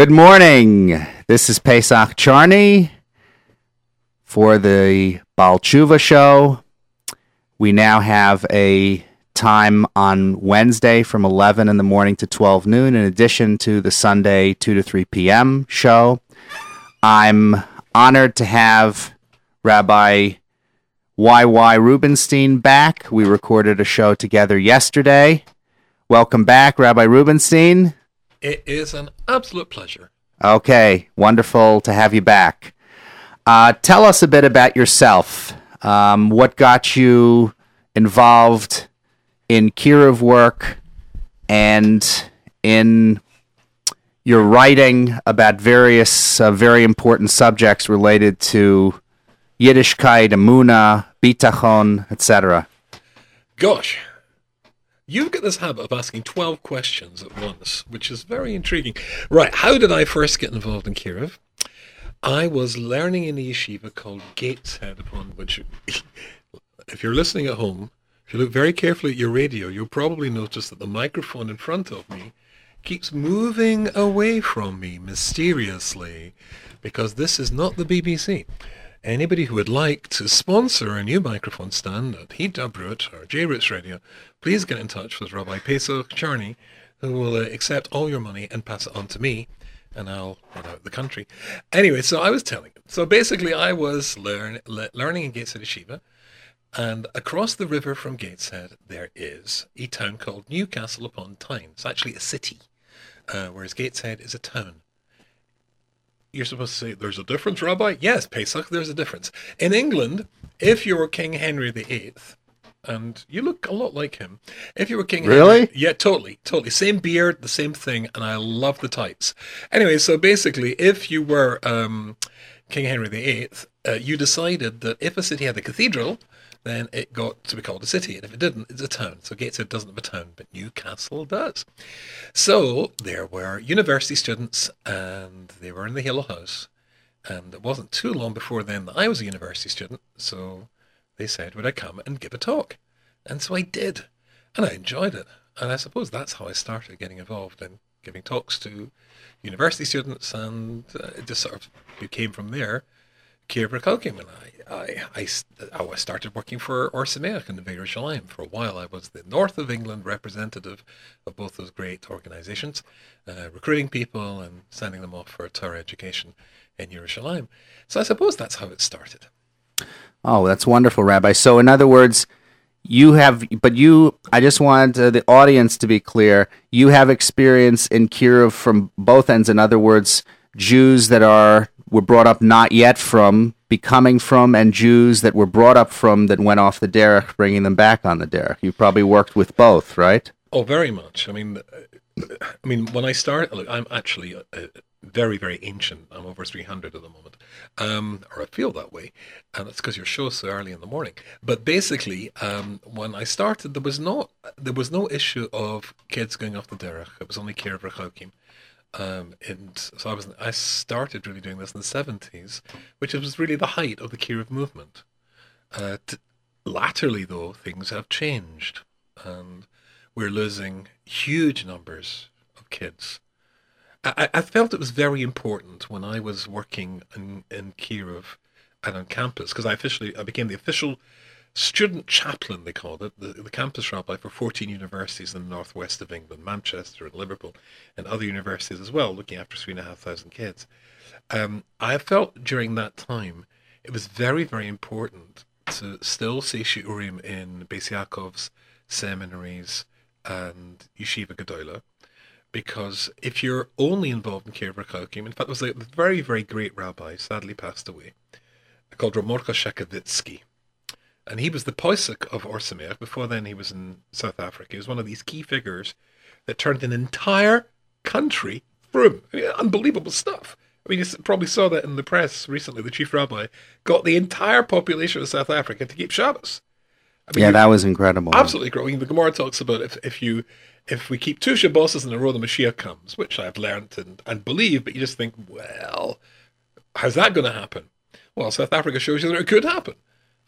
Good morning. This is Pesach Charney for the Baal Tshuva show. We now have a time on Wednesday from 11 in the morning to 12 noon, in addition to the Sunday 2 to 3 p.m. show. I'm honored to have Rabbi YY Rubinstein back. We recorded a show together yesterday. Welcome back, Rabbi Rubinstein. It is an absolute pleasure. Okay, wonderful to have you back. Uh, tell us a bit about yourself. Um, what got you involved in Kiruv work and in your writing about various uh, very important subjects related to Yiddishkeit, Emuna, Bitachon, etc. Gosh, you've got this habit of asking 12 questions at once, which is very intriguing. Right, how did I first get involved in Kiruv? I was learning in a yeshiva called Gateshead, upon which, if you're listening at home, if you look very carefully at your radio, you'll probably notice that the microphone in front of me keeps moving away from me mysteriously because this is not the BBC. Anybody who would like to sponsor a new microphone stand at Hidabrut or J-Roots Radio, please get in touch with Rabbi Pesach Charney, who will uh, accept all your money and pass it on to me, and I'll run out the country. Anyway, so I was telling him. So basically, I was learn, le- learning in Gateshead Yeshiva, and across the river from Gateshead, there is a town called Newcastle upon Tyne. It's actually a city, uh, whereas Gateshead is a town you're supposed to say there's a difference, Rabbi? Yes, Pesach, there's a difference. In England, if you were King Henry VIII, and you look a lot like him, if you were King Really? Henry, yeah, totally, totally, same beard, the same thing, and I love the tights. Anyway, so basically, if you were um, King Henry VIII, uh, you decided that if a city had a cathedral, then it got to be called a city, and if it didn't, it's a town. So Gateshead doesn't have a town, but Newcastle does. So there were university students, and they were in the Hill House, and it wasn't too long before then that I was a university student. So they said, would I come and give a talk? And so I did, and I enjoyed it. And I suppose that's how I started getting involved in giving talks to university students, and uh, it just sort of became from there. Kira and I, I, I, s- I started working for Ohr Somayach in the Beir Yerushalayim. For a while, I was the North of England representative of both those great organizations, uh, recruiting people and sending them off for Torah education in Yerushalayim. So I suppose that's how it started. Oh, that's wonderful, Rabbi. So, in other words, you have, but you, I just want uh, the audience to be clear. You have experience in Kiruv from both ends. In other words, Jews that are were brought up not yet from, becoming from, and Jews that were brought up from that went off the derech, bringing them back on the derech. You probably worked with both, right? Oh, very much. I mean, I mean, when I start, look, I'm actually uh, very, very ancient. I'm over 300 at the moment, um, or I feel that way, and it's because your show's so early in the morning. But basically, um, when I started, there was no there was no issue of kids going off the derech. It was only Kiruv Rechokim. Um, and so I was I started really doing this in the 70s, which was really the height of the Kiruv movement. Uh, t- latterly, though, things have changed, and we're losing huge numbers of kids. I, I felt it was very important when I was working in, in Kiruv and on campus because I officially I became the official student chaplain they called it the, the campus rabbi for 14 universities in the northwest of England Manchester and Liverpool and other universities as well looking after three and a half thousand kids um, I felt during that time it was very very important to still see shiurim in Beis Yaakov's seminaries and Yeshiva Gedola because if you're only involved in Kiruv Rechokim, in fact, there was a very, very great rabbi, sadly passed away, called Ramorka Shekavitsky. And he was the Poisek of Ohr Somayach. Before then, he was in South Africa. He was one of these key figures that turned an entire country through. I mean, unbelievable stuff. I mean, you probably saw that in the press recently. The chief rabbi got the entire population of South Africa to keep Shabbos. I mean, Yeah, that was incredible. Absolutely growing. The Gemara talks about if, if you if we keep two Shabbos in a row, the Mashiach comes, which I've learned and, and believe, but you just think, well, how's that going to happen? Well, South Africa shows you that it could happen.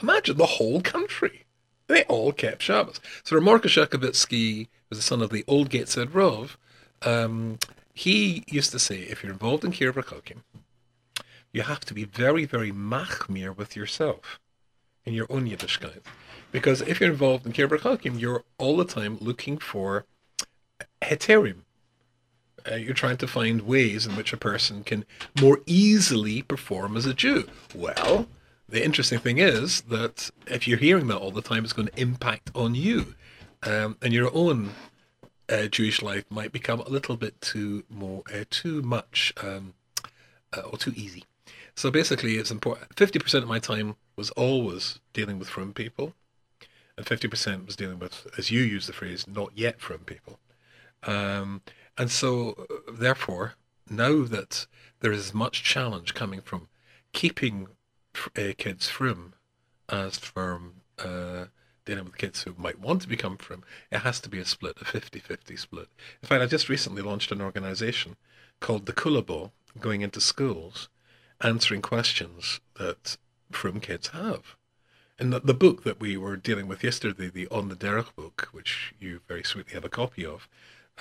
Imagine the whole country. They all kept Shabbos. So Ramorka Shekavitsky was the son of the old Gateshead Rov. Um, he used to say, if you're involved in Kiruv Chalkim, you have to be very, very machmir with yourself in your own Yiddishkeit. Because if you're involved in Kiruv Chalkim, you're all the time looking for heterim. Uh, you're trying to find ways in which a person can more easily perform as a Jew. Well, the interesting thing is that if you're hearing that all the time, it's going to impact on you. Um, and your own uh, Jewish life might become a little bit too more, uh, too much, um, uh, or too easy. So basically, it's important. Fifty percent of my time was always dealing with from people, and fifty percent was dealing with, as you use the phrase, not yet from people. Um, and so, uh, therefore, now that there is much challenge coming from keeping uh, kids from as from uh, dealing with kids who might want to become from, it has to be a split, a 50-50 split. In fact, I just recently launched an organization called the Kulabo, going into schools, answering questions that from kids have. And the, the book that we were dealing with yesterday, the On the Derech book, which you very sweetly have a copy of,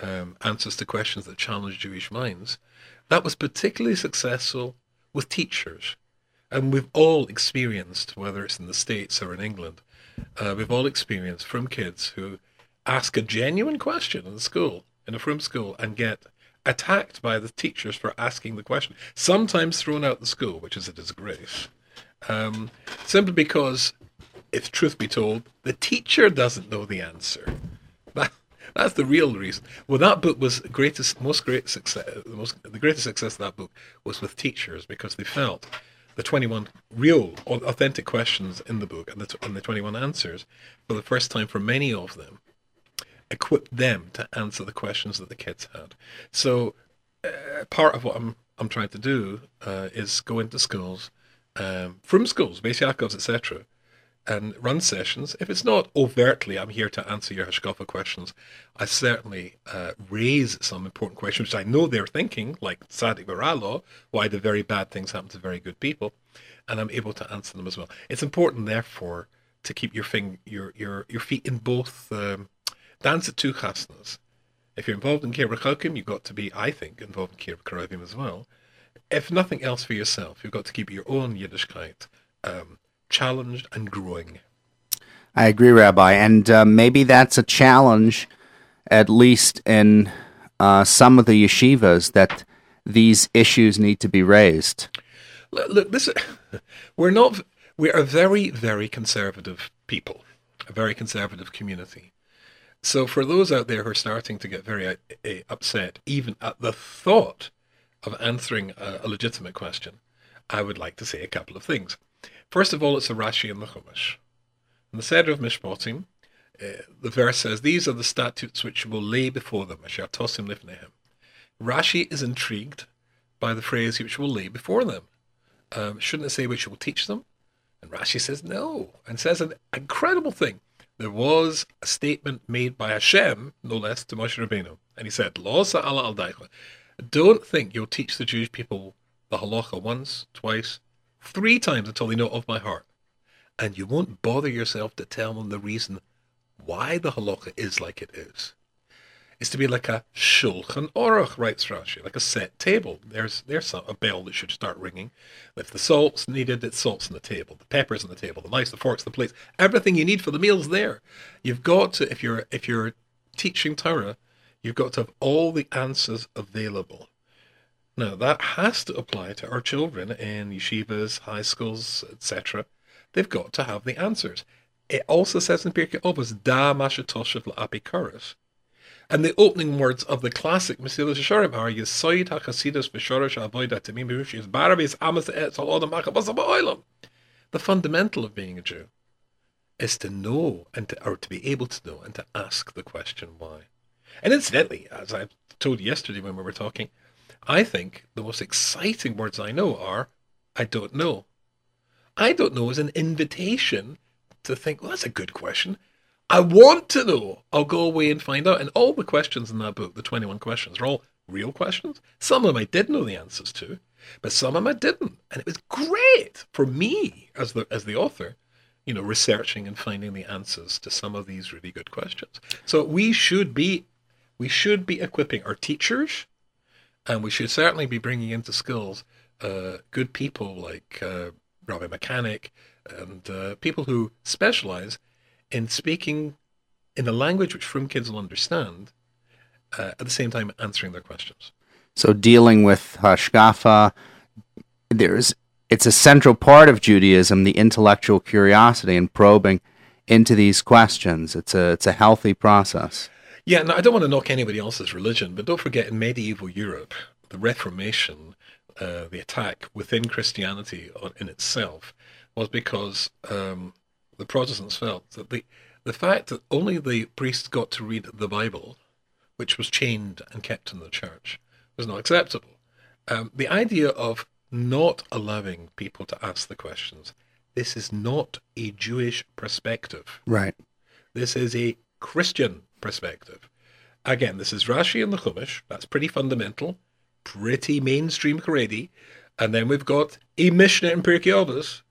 um, answers to questions that challenge Jewish minds, that was particularly successful with teachers. And we've all experienced, whether it's in the States or in England, uh, we've all experienced from kids who ask a genuine question in school, in a from school, and get attacked by the teachers for asking the question, sometimes thrown out the school, which is a disgrace, um, simply because, if truth be told, the teacher doesn't know the answer. That, that's the real reason. Well, that book was greatest, most great success. The most, the greatest success of that book was with teachers because they felt the 21 real, or authentic questions in the book and the, and the 21 answers for the first time for many of them equipped them to answer the questions that the kids had. So uh, part of what I'm I'm trying to do uh, is go into schools, um, from schools, Beis Yaakovs, etc., and run sessions. If it's not overtly, I'm here to answer your Hashkafa questions. I certainly uh, raise some important questions, which I know they're thinking, like Tzaddik Baralo, why the very bad things happen to very good people, and I'm able to answer them as well. It's important, therefore, to keep your fing- your your your feet in both um, dance at two chasnas. If you're involved in Kiruv Chalkim, you've got to be, I think, involved in Kiruv Karavim as well. If nothing else for yourself, you've got to keep your own Yiddishkeit um, challenged and growing. I agree, Rabbi, and uh, maybe that's a challenge, at least in uh, some of the yeshivas, that these issues need to be raised. Look, this we're not. We are very, very conservative people, a very conservative community. So for those out there who are starting to get very uh, uh, upset, even at the thought of answering a, a, legitimate question, I would like to say a couple of things. First of all, it's a Rashi in the Chumash. In the Seder of Mishpatim, uh, the verse says, These are the statutes which will lay before them, Asher Tasim Lifneihem. Rashi is intrigued by the phrase which will lay before them. Um, shouldn't it say which will teach them? And Rashi says no, and says an incredible thing there was a statement made by Hashem, no less, to Moshe Rabbeinu. And he said, Lo Allah al Don't think you'll teach the Jewish people the halacha once, twice, three times until they know of my heart. And you won't bother yourself to tell them the reason why the halacha is like it is is to be like a shulchan aruch, writes Rashi, like a set table. There's there's a bell that should start ringing. If the salt's needed, it's salt's on the table, the peppers on the table, the knives, the forks, the plates, everything you need for the meal's there. You've got to, if you're if you're teaching Torah, you've got to have all the answers available. Now that has to apply to our children in yeshivas, high schools, etc. They've got to have the answers. It also says in Pirkei Avos, "Da mashatoshev la'apikaris." And the opening words of the classic Mesilas Yesharim are Yisoid HaChasidus V'Shorosh HaAvoida Temim Berushis Barabis Amas Etz Alodam Ba'olam. The fundamental of being a Jew is to know and to, or to be able to know and to ask the question why. And incidentally, as I told you yesterday when we were talking, I think the most exciting words I know are I don't know. I don't know is an invitation to think, well, that's a good question. I want to know. I'll go away and find out. And all the questions in that book, the 21 questions, are all real questions. Some of them I did know the answers to, but some of them I didn't. And it was great for me as the as the author, you know, researching and finding the answers to some of these really good questions. So we should be we should be equipping our teachers And we should certainly be bringing into schools uh, good people like uh, Rabbi Mechanic and uh, people who specialize in speaking in a language which frum kids will understand, uh, at the same time answering their questions. So dealing with hashkafa, there's it's a central part of Judaism, the intellectual curiosity and probing into these questions. It's a it's a healthy process. Yeah, no, I don't want to knock anybody else's religion, but don't forget in medieval Europe, the Reformation, uh, the attack within Christianity in itself was because um, the Protestants felt that the the fact that only the priests got to read the Bible, which was chained and kept in the church, was not acceptable. Um, the idea of not allowing people to ask the questions, this is not a Jewish perspective. Right. This is a Christian perspective. Again, this is Rashi and the Chumash. That's pretty fundamental, pretty mainstream Haredi. And then we've got a Mishnah in Pirkei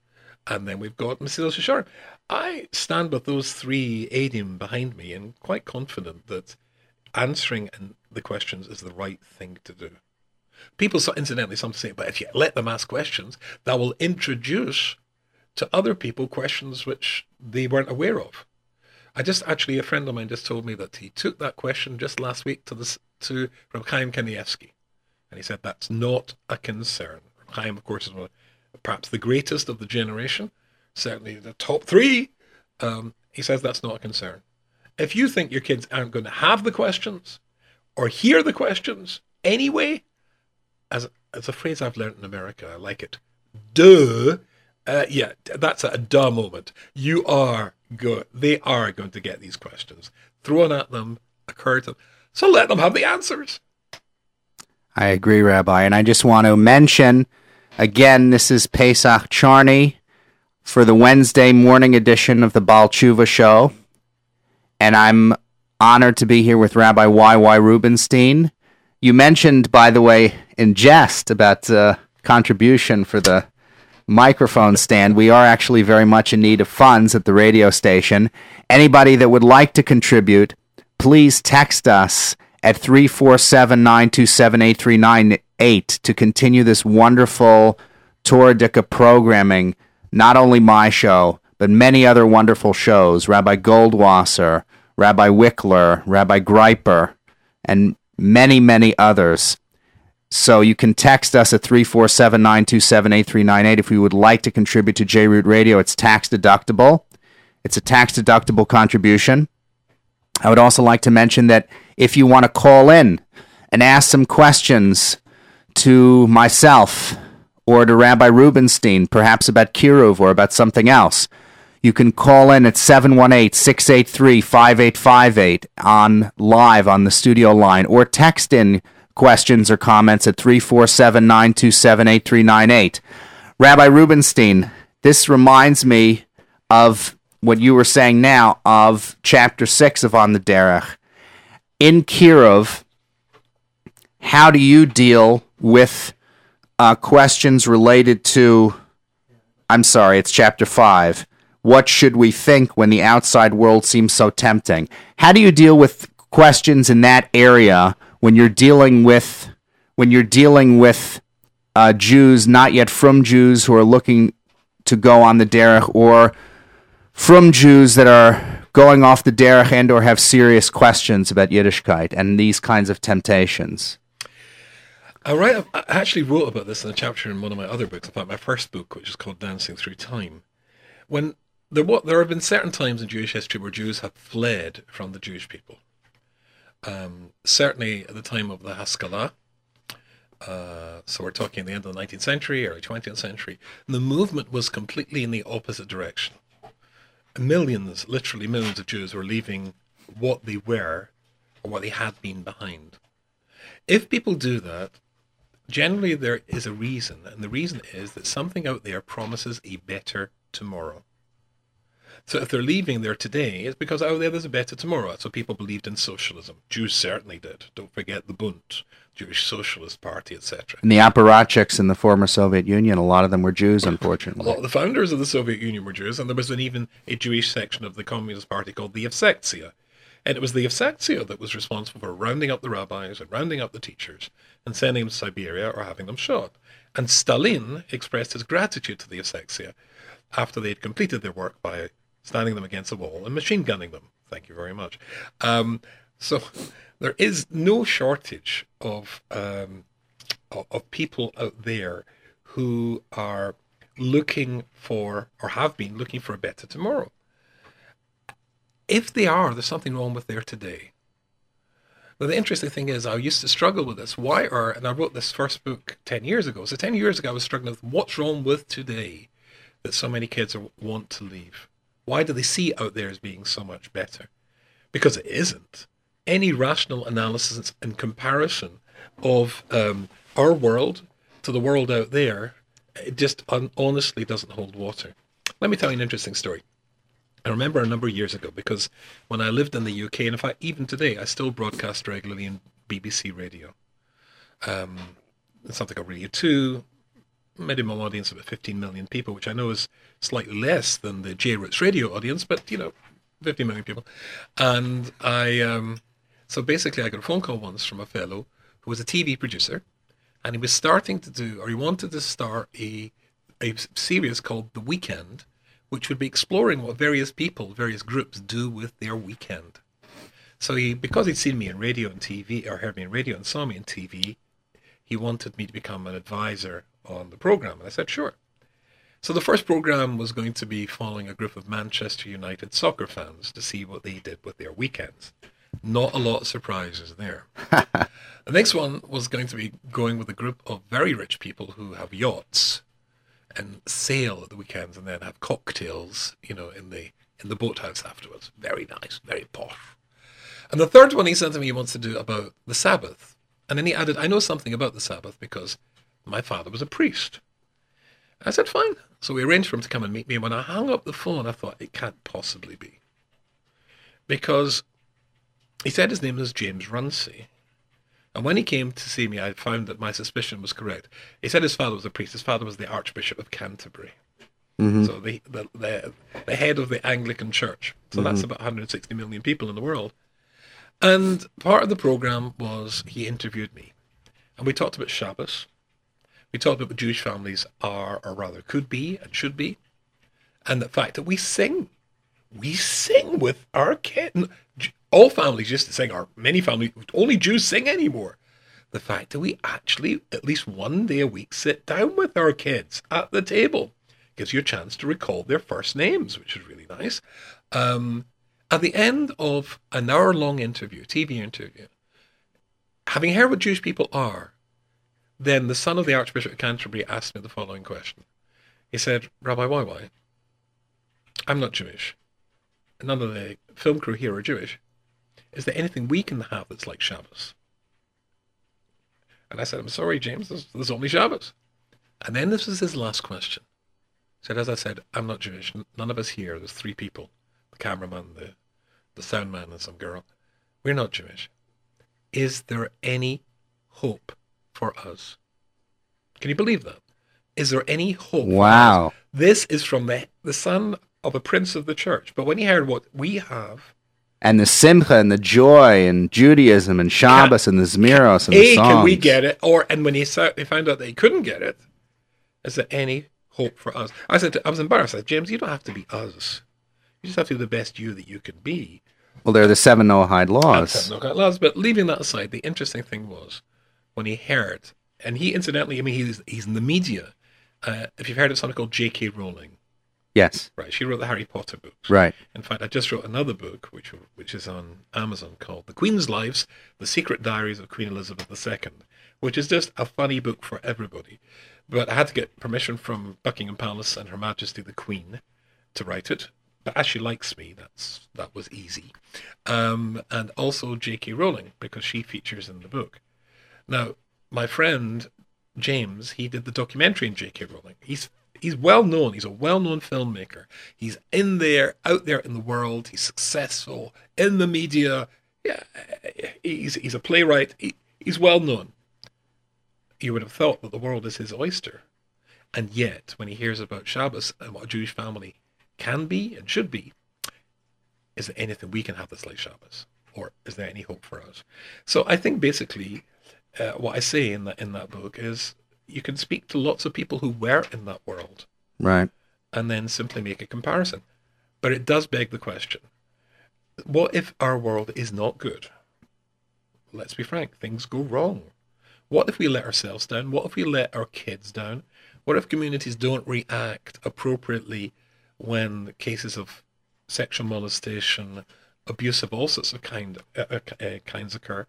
and then we've got Mesilas Yesharim. I stand with those three Adim behind me and quite confident that answering the questions is the right thing to do. People, incidentally, some say, but if you let them ask questions, that will introduce to other people questions which they weren't aware of. I just actually, a friend of mine just told me that he took that question just last week to this to Reb Chaim Kanievsky, and he said that's not a concern. Reb Chaim, of course, is one of, perhaps the greatest of the generation, certainly the top three. Um, he says that's not a concern. If you think your kids aren't going to have the questions or hear the questions anyway, as as a phrase I've learned in America, I like it. Duh. Uh, yeah, that's a duh moment. You are good. They are going to get these questions thrown at them, occur to them. So let them have the answers. I agree, Rabbi. And I just want to mention again, this is Pesach Charney for the Wednesday morning edition of the Baal Tshuva show. And I'm honored to be here with Rabbi Y.Y. Rubinstein. You mentioned, by the way, in jest about uh, contribution for the microphone stand. We are actually very much in need of funds at the radio station. Anybody that would like to contribute, please text us at 347 927 8398 to continue this wonderful Torah programming not only my show, but many other wonderful shows Rabbi Goldwasser, Rabbi Wickler, Rabbi Greiper, and many, many others. So you can text us at 347 927 8398 if we would like to contribute to JRoot Radio. It's tax deductible. It's a tax deductible contribution. I would also like to mention that if you want to call in and ask some questions to myself, or to Rabbi Rubinstein, perhaps about Kiruv or about something else, you can call in at 718-683-5858 on live on the studio line or text in questions or comments at 347-927-8398. Rabbi Rubinstein, this reminds me of what you were saying now of chapter 6 of On the Derech. In Kiruv, how do you deal with uh, questions related to. I'm sorry, it's chapter five. What should we think when the outside world seems so tempting? How do you deal with questions in that area when you're dealing with when you're dealing with uh, Jews not yet from Jews who are looking to go on the derech, or from Jews that are going off the derech and or have serious questions about Yiddishkeit and these kinds of temptations? I write. I actually wrote about this in a chapter in one of my other books. In fact, my first book, which is called Dancing Through Time. When there, there have been certain times in Jewish history where Jews have fled from the Jewish people. Um, certainly at the time of the Haskalah. Uh, so we're talking the end of the 19th century, early 20th century. the movement was completely in the opposite direction. Millions, literally millions of Jews were leaving what they were or what they had been behind. If people do that, generally there is a reason, and the reason is that something out there promises a better tomorrow. So if they're leaving there today, it's because oh, there there's a better tomorrow. So people believed in socialism. Jews certainly did. Don't forget the Bund, Jewish Socialist Party, etc. And the apparatchiks in the former Soviet Union, a lot of them were Jews, unfortunately. A lot of the founders of the Soviet Union were Jews, and there was an, even a Jewish section of the Communist Party called the Yevsektsiya, And it was the Yevsektsiya that was responsible for rounding up the rabbis and rounding up the teachers and sending them to Siberia or having them shot. And Stalin expressed his gratitude to the Yevsektsiya after they had completed their work by standing them against a wall and machine gunning them. Thank you very much. Um, so there is no shortage of, um, of people out there who are looking for or have been looking for a better tomorrow. If they are, there's something wrong with their today. Now, the interesting thing is, I used to struggle with this. Why are, and I wrote this first book 10 years ago. So 10 years ago, I was struggling with what's wrong with today that so many kids want to leave. Why do they see out there as being so much better? Because it isn't. Any rational analysis and comparison of um, our world to the world out there, it just un- honestly doesn't hold water. Let me tell you an interesting story. I remember a number of years ago because when I lived in the UK, and in fact, even today, I still broadcast regularly in BBC radio. Um, something called Radio 2, minimum audience of about 15 million people, which I know is slightly less than the J Roots radio audience, but you know, 15 million people. And I, um, so basically, I got a phone call once from a fellow who was a TV producer, and he was starting to do, or he wanted to start a a series called The Weekend, which would be exploring what various people, various groups do with their weekend. So he, because he'd seen me in radio and TV, or heard me in radio and saw me in TV, he wanted me to become an advisor on the program. And I said, sure. So the first program was going to be following a group of Manchester United soccer fans to see what they did with their weekends. Not a lot of surprises there. the next one was going to be going with a group of very rich people who have yachts and sail at the weekends and then have cocktails, you know, in the in the boathouse afterwards. Very nice, very posh. And the third one he said to me he wants to do about the Sabbath. And then he added, I know something about the Sabbath because my father was a priest. I said, fine. So we arranged for him to come and meet me. And when I hung up the phone, I thought, it can't possibly be. Because he said his name was James Runcie. And when he came to see me, I found that my suspicion was correct. He said his father was a priest. His father was the Archbishop of Canterbury. Mm-hmm. So the, the, the, the head of the Anglican Church. So Mm-hmm. that's about 160 million people in the world. And part of the program was he interviewed me. And we talked about Shabbos. We talked about what Jewish families are, or rather could be and should be. And the fact that we sing. We sing with our kids. All families used to sing, or many families, only Jews sing anymore. The fact that we actually, at least one day a week, sit down with our kids at the table gives you a chance to recall their first names, which is really nice. Um, at the end of an hour long interview, TV interview, having heard what Jewish people are, then the son of the Archbishop of Canterbury asked me the following question. He said, Rabbi Wai I'm not Jewish. None of the film crew here are Jewish. Is there anything we can have that's like Shabbos? And I said, I'm sorry, James, there's, there's only Shabbos. And then this was his last question. He said, as I said, I'm not Jewish. None of us here, there's three people, the cameraman, the, the sound man, and some girl. We're not Jewish. Is there any hope for us? Can you believe that? Is there any hope? Wow. This is from the, the son of a prince of the church. But when he heard what we have, And the simcha and the joy and Judaism and Shabbos and the Zmiros and the A, songs. can we get it? Or and when he, sa- he found out that he couldn't get it, is there any hope for us? I said, to- I was embarrassed. I said, James, you don't have to be us. You just have to be the best you that you can be. Well, they're the seven Noahide laws. said no cut laws. But leaving that aside, the interesting thing was when he heard, and he incidentally, I mean, he's he's in the media. Uh, if you've heard of something called J.K. Rowling, Yes. right? She wrote the Harry Potter books. Right. In fact, I just wrote another book, which which is on Amazon, called "The Queen's Lives: The Secret Diaries of Queen Elizabeth II," which is just a funny book for everybody. But I had to get permission from Buckingham Palace and Her Majesty the Queen to write it. But as she likes me, that's that was easy. Um, and also J.K. Rowling because she features in the book. Now, my friend James, he did the documentary in J.K. Rowling. He's he's well known. He's a well known filmmaker. He's in there, out there in the world. He's successful in the media. Yeah, he's he's a playwright. He, he's well known. You would have thought that the world is his oyster, and yet when he hears about Shabbos and what a Jewish family can be and should be, is there anything we can have that's like Shabbos? or is there any hope for us? So I think basically uh, what I say in that in that book is you can speak to lots of people who were in that world, right, and then simply make a comparison. But it does beg the question: What if our world is not good? Let's be frank, things go wrong. What if we let ourselves down? What if we let our kids down? What if communities don't react appropriately when cases of sexual molestation, abuse of all sorts of kind uh, uh, uh kinds occur?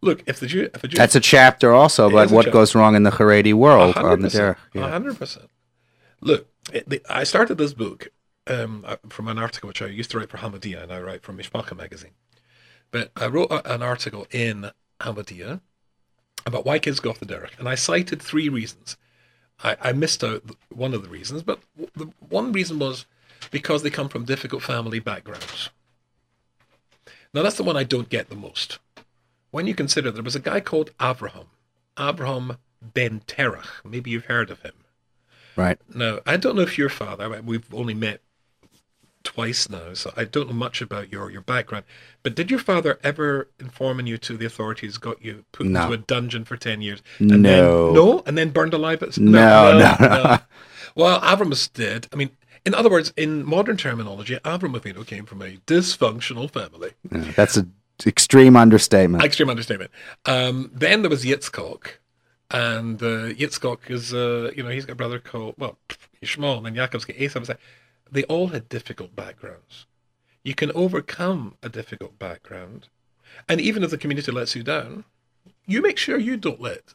Look, if the Jew, if a Jew, that's a chapter also about what goes wrong in the Haredi world on the hundred percent. Look, it, the, I started this book um, uh, from an article which I used to write for Hamodia, and I write for Mishpacha magazine. But I wrote a, an article in Hamodia about why kids go off the derech, and I cited three reasons. I, I missed out one of the reasons, but the one reason was because they come from difficult family backgrounds. Now that's the one I don't get the most. When you consider there was a guy called Abraham, Abraham ben Terach. Maybe you've heard of him. Right. Now I don't know if your father. We've only met twice now, so I don't know much about your, your background. But did your father ever informing you to the authorities, got you put no. into a dungeon for 10 years? And no. Then, no? And then burned alive? At, no, no, no, no. Well, Avram did. I mean, in other words, in modern terminology, Avram Avinu came from a dysfunctional family. Yeah, that's an extreme understatement. Extreme understatement. Um, then there was Yitzchok. And uh, Yitzchok is, uh, you know, he's got a brother called, well, Yishmael, and then Yaakov's got Esau they all had difficult backgrounds. You can overcome a difficult background. And even if the community lets you down, you make sure you don't let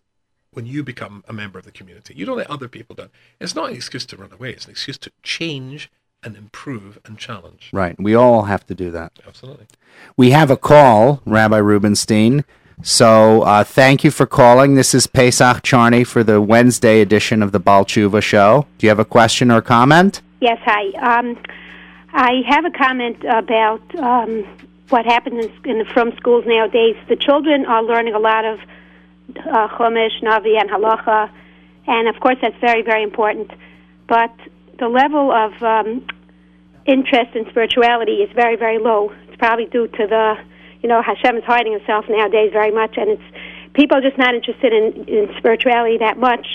when you become a member of the community. You don't let other people down. It's not an excuse to run away, it's an excuse to change and improve and challenge. Right. We all have to do that. Absolutely. We have a call, Rabbi Rubinstein. So uh, thank you for calling. This is Pesach Charney for the Wednesday edition of the Baal Tshuva show. Do you have a question or comment? Yes, hi. Um, I have a comment about um, what happens in, in the from schools nowadays. The children are learning a lot of uh, Chumash, Navi, and Halacha, and of course that's very, very important. But the level of um, interest in spirituality is very, very low. It's probably due to the, you know, Hashem is hiding himself nowadays very much, and it's people are just not interested in, in spirituality that much.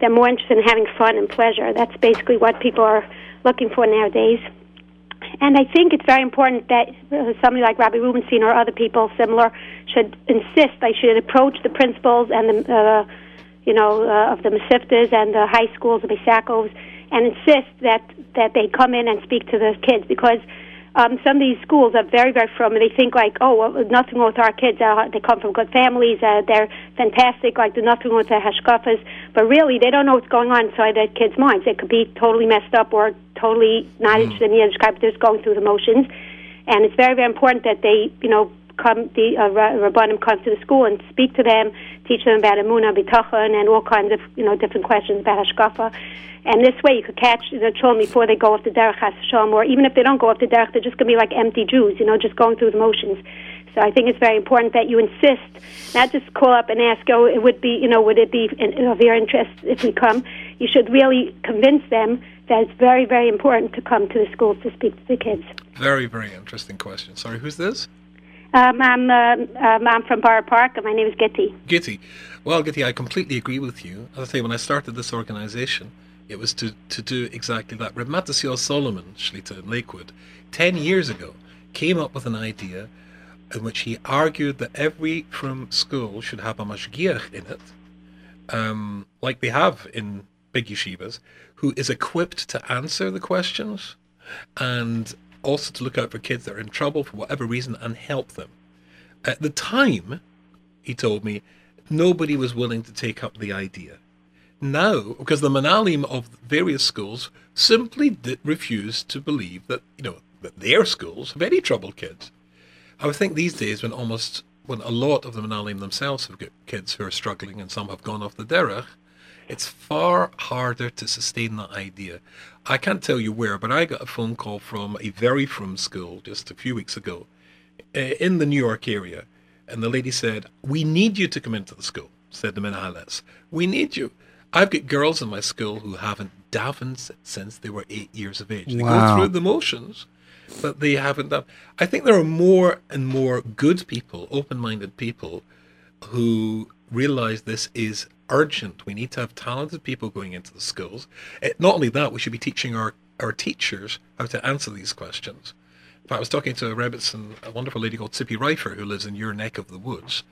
They're more interested in having fun and pleasure. That's basically what people are looking for nowadays. And I think it's very important that somebody like Rabbi Rubinstein or other people similar should insist. They should approach the principals and the, uh, you know, uh, of the Mesivtas and the high schools, the Misakos, and insist that that they come in and speak to the kids because um, some of these schools are very, very from. They think like, oh, well, nothing wrong with our kids. Uh, they come from good families. Uh, they're fantastic. Like, there's nothing wrong with their hashkafas. But really, they don't know what's going on inside their kids' minds. They could be totally messed up or totally not mm. interested in Yiddishkeit, but just going through the motions. And it's very, very important that they, you know, come the uh, rabbanim to the school and speak to them, teach them about emuna, bitachon, and all kinds of you know different questions about hashkafa. And this way, you could catch the children before they go off the derech hashem, or even if they don't go off the derech, they're just going to be like empty Jews, you know, just going through the motions. So I think it's very important that you insist, not just call up and ask, oh, it would be, you know, would it be of your interest if we come? You should really convince them that it's very, very important to come to the schools to speak to the kids. Very, very interesting question. Sorry, who's this? Um, I'm, um, I'm from Borough Park, and my name is Gitti. Gitti. Well, Gitti, I completely agree with you. As I say, when I started this organization, it was to, to do exactly that. Reb Matisyahu Solomon, Shlita in Lakewood, 10 years ago, came up with an idea in which he argued that every from school should have a mashgiach in it, um, like they have in big yeshivas, who is equipped to answer the questions and also to look out for kids that are in trouble for whatever reason and help them. At the time, he told me, nobody was willing to take up the idea now because the Manalim of various schools simply did refuse to believe that you know that their schools have any troubled kids. I would think these days when almost when a lot of the Manalim themselves have got kids who are struggling and some have gone off the derech, it's far harder to sustain that idea. I can't tell you where, but I got a phone call from a very from school just a few weeks ago eh, in the New York area, and the lady said, "We need you to come into the school." Said the Menahales, "We need you." I've got girls in my school who haven't davened since they were eight years of age. They wow. go through the motions, but they haven't done. I think there are more and more good people, open-minded people, who realize this is urgent. We need to have talented people going into the schools. It, eh, not only that, we should be teaching our, our teachers how to answer these questions. In fact, I was talking to a Rebbitzin, a wonderful lady called Tzippi Reifer, who lives in your neck of the woods,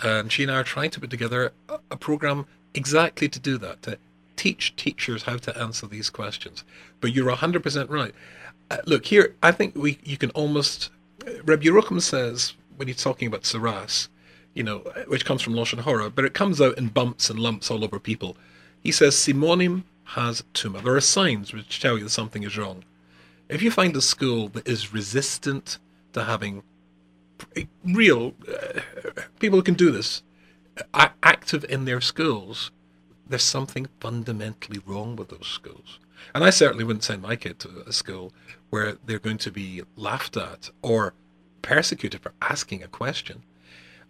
and she and I are trying to put together a, a program exactly to do that, to teach teachers how to answer these questions. But you're 100% right. Uh, look, here, I think we you can almost. Uh, Reb Yerucham says, when he's talking about Saras, you know, which comes from Lashon Hora, but it comes out in bumps and lumps all over people. He says, Simonim has tuma. There are signs which tell you that something is wrong. If you find a school that is resistant to having real uh, people who can do this active in their schools, there's something fundamentally wrong with those schools. And I certainly wouldn't send my kid to a school where they're going to be laughed at or persecuted for asking a question.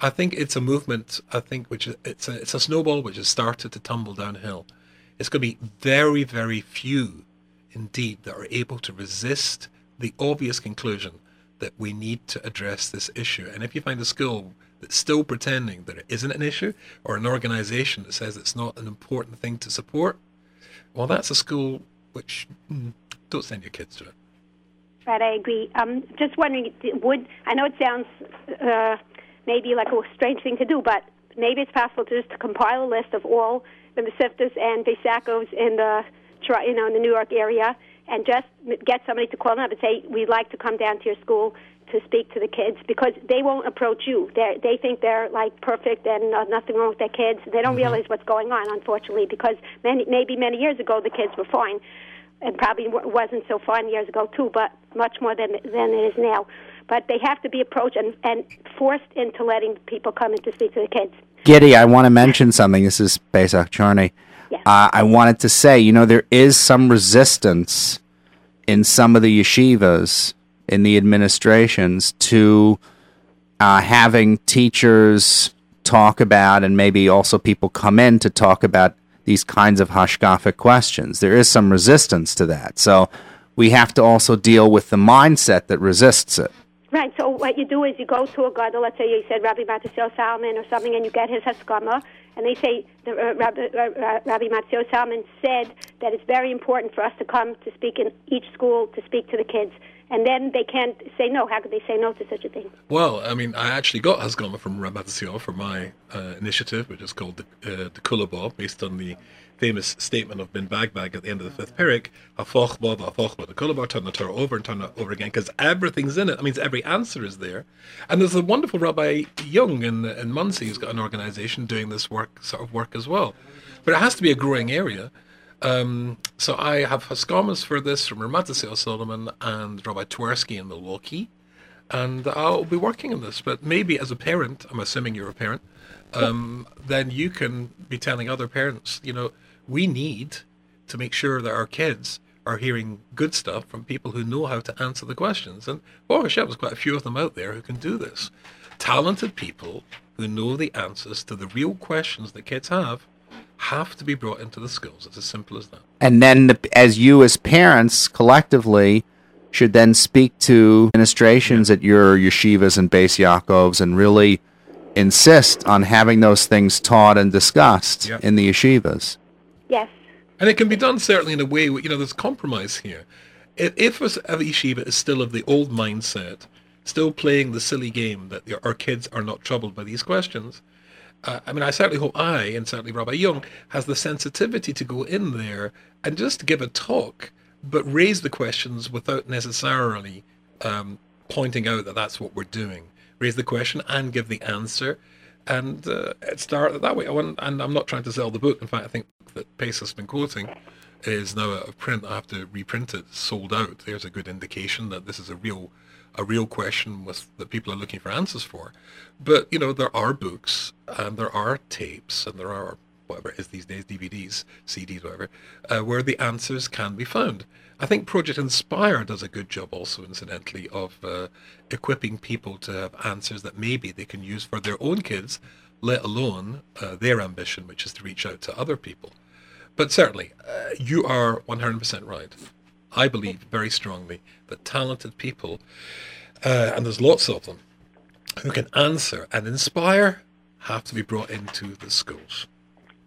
I think it's a movement. I think which it's a it's a snowball which has started to tumble downhill. It's going to be very very few, indeed, that are able to resist the obvious conclusion that we need to address this issue. And if you find a school that's still pretending that it isn't an issue, or an organization that says it's not an important thing to support, well, that's a school which mm, don't send your kids to it. Right, I agree. Um, just wondering, would I know it sounds uh, maybe like a strange thing to do, but maybe it's possible to just to compile a list of all the Mesivtas and Beisakos in the you know in the New York area, and just get somebody to call them up and say, "We'd like to come down to your school to speak to the kids because they won't approach you. They they think they're like perfect and uh, nothing wrong with their kids. They don't mm-hmm. realize what's going on, unfortunately, because many maybe many years ago the kids were fine, and probably wasn't so fine years ago too, but much more than than it is now. But they have to be approached and, and forced into letting people come in to speak to the kids. Gitti, I want to mention something. This is Pesach Charney. Yes. Uh, I wanted to say, you know, there is some resistance in some of the yeshivas in the administrations to uh, having teachers talk about and maybe also people come in to talk about these kinds of hashkafic questions. There is some resistance to that. So we have to also deal with the mindset that resists it. Right. So what you do is you go to a gadol. Let's say you said Rabbi Matisyahu Salomon or something, and you get his haskama, and they say the, uh, Rabbi, uh, uh Rabbi Salomon said that it's very important for us to come to speak in each school to speak to the kids and then they can't say no. How could they say no to such a thing? Well, I mean, I actually got Haskama from Ramatasio for my uh, initiative, which is called the, uh, the Kulabah, based on the famous statement of Ben Bag Bag at the end of the fifth parak, Hafochba, Hafochba, the Kulabah, turn the Torah over and turn it over again, because everything's in it. That means every answer is there. And there's a wonderful Rabbi Young in, in Monsey who's got an organization doing this work, sort of work as well. But it has to be a growing area. Um, so I have Haskamas for this from Ramatasio Solomon and Rabbi Twersky in Milwaukee. And I'll be working on this. But maybe as a parent, I'm assuming you're a parent, um, then you can be telling other parents, you know, we need to make sure that our kids are hearing good stuff from people who know how to answer the questions. And Hashem, there's quite a few of them out there who can do this. Talented people who know the answers to the real questions that kids have have to be brought into the schools. It's as simple as that. And then, the, as you as parents collectively should then speak to administrations yeah. at your yeshivas and Beis Yaakovs and really insist on having those things taught and discussed yeah. in the yeshivas. Yes. And it can be done certainly in a way, you know, there's compromise here. If, if yeshiva is still of the old mindset, still playing the silly game that our kids are not troubled by these questions, uh, I mean, I certainly hope I, and certainly Rabbi Young, has the sensitivity to go in there and just give a talk, but raise the questions without necessarily um, pointing out that that's what we're doing. Raise the question and give the answer, and uh, started that way. I want, and I'm not trying to sell the book. In fact, I think that Pesach has been quoting is now out of print. I have to reprint it, sold out. There's a good indication that this is a real a real question with that people are looking for answers for. But you know, there are books and there are tapes and there are whatever it is these days, DVDs, CDs, whatever, uh, where the answers can be found. I think Project Inspire does a good job also, incidentally, of uh, equipping people to have answers that maybe they can use for their own kids, let alone uh, their ambition, which is to reach out to other people. But certainly, uh, you are 100% right. I believe very strongly that talented people, uh, and there's lots of them, who can answer and inspire, have to be brought into the schools.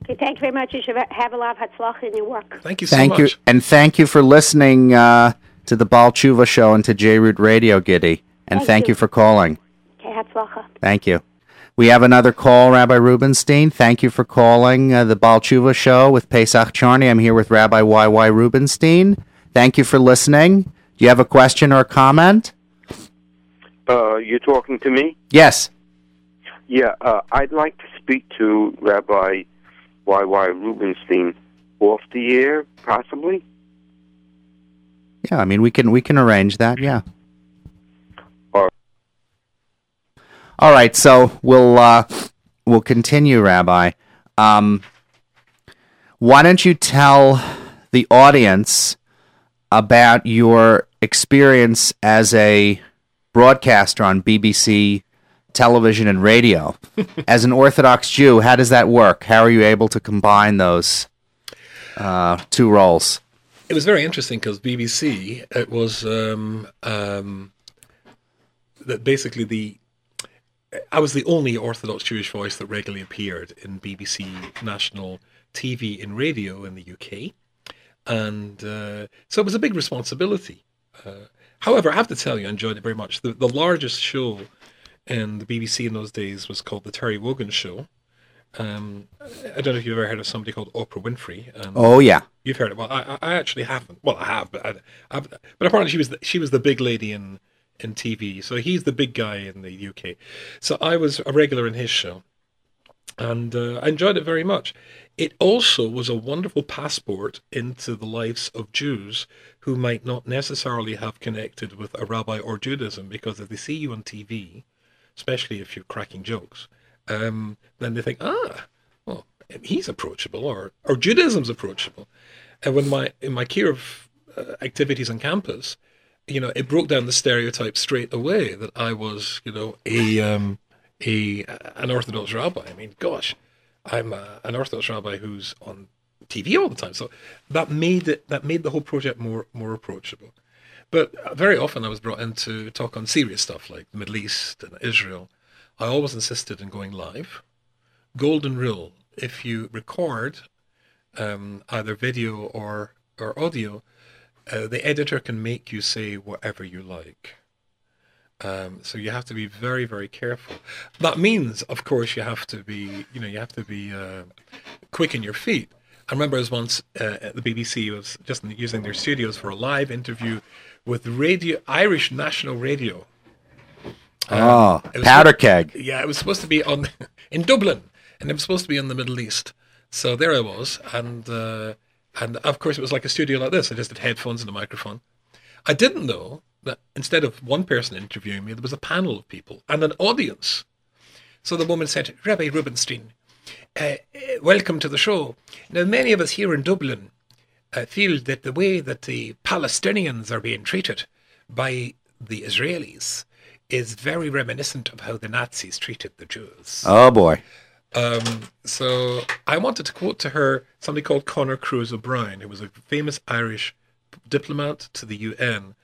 Okay, thank you very much. You should have a lot of hatzlach in your work. Thank you so Thank much. you, and thank you for listening uh, to the Baal Tshuva show and to J Root Radio, Gitti. And Thank thank you. you for calling. Okay, hatzlacha. Thank you. We have another call, Rabbi Rubinstein. Thank you for calling uh, the Baal Tshuva show with Pesach Charney. I'm here with Rabbi Y.Y. Rubinstein. Thank you for listening. Do you have a question or a comment? Uh, you're talking to me? Yes. Yeah, uh, I'd like to speak to Rabbi Y.Y. Rubinstein off the air, possibly. Yeah, I mean we can we can arrange that. Yeah. All right. All right, so we'll uh, we'll continue, Rabbi. Um, why don't you tell the audience about your experience as a broadcaster on BBC television and radio? as an Orthodox Jew, how does that work? How are you able to combine those uh, two roles? It was very interesting because BBC, it was um, um, that basically the I was the only Orthodox Jewish voice that regularly appeared in BBC national TV and radio in the UK, and uh, so it was a big responsibility. Uh, however, I have to tell you, I enjoyed it very much. The, the largest show in the BBC in those days was called the Terry Wogan Show. Um, I don't know if you've ever heard of somebody called Oprah Winfrey. And Oh yeah, You've heard it. Well, I, I I actually haven't. Well, I have, but I, I've, but apparently she was the, she was the big lady in in TV. So he's the big guy in the UK. So I was a regular in his show, and uh, I enjoyed it very much. It also was a wonderful passport into the lives of Jews who might not necessarily have connected with a rabbi or Judaism because if they see you on TV, especially if you're cracking jokes, um, then they think, ah, well, he's approachable, or or Judaism's approachable. And when my in my care of uh, activities on campus, you know, it broke down the stereotype straight away that I was, you know, a um, a an Orthodox rabbi. I mean, gosh, I'm a, an Orthodox rabbi who's on TV all the time. So that made it that made the whole project more more approachable. But very often I was brought in to talk on serious stuff like the Middle East and Israel. I always insisted on going live. Golden rule: if you record um, either video or or audio, uh, the editor can make you say whatever you like. Um, so you have to be very, very careful. That means, of course, you have to be, you know, you have to be uh, quick in your feet. I remember I was once uh, at the BBC, was just using their studios for a live interview with radio Irish National Radio. oh it was- powder keg. Yeah, it was supposed to be on in Dublin, and it was supposed to be in the Middle East. So there I was, and uh, and of course it was like a studio like this. I just had headphones and a microphone. I didn't know that instead of one person interviewing me, there was a panel of people and an audience. So the woman said, Rabbi Rubinstein, uh, uh, welcome to the show. Now, many of us here in Dublin uh, feel that the way that the Palestinians are being treated by the Israelis is very reminiscent of how the Nazis treated the Jews. Oh boy. Um, so I wanted to quote to her somebody called Conor Cruise O'Brien, who was a famous Irish diplomat to the UN,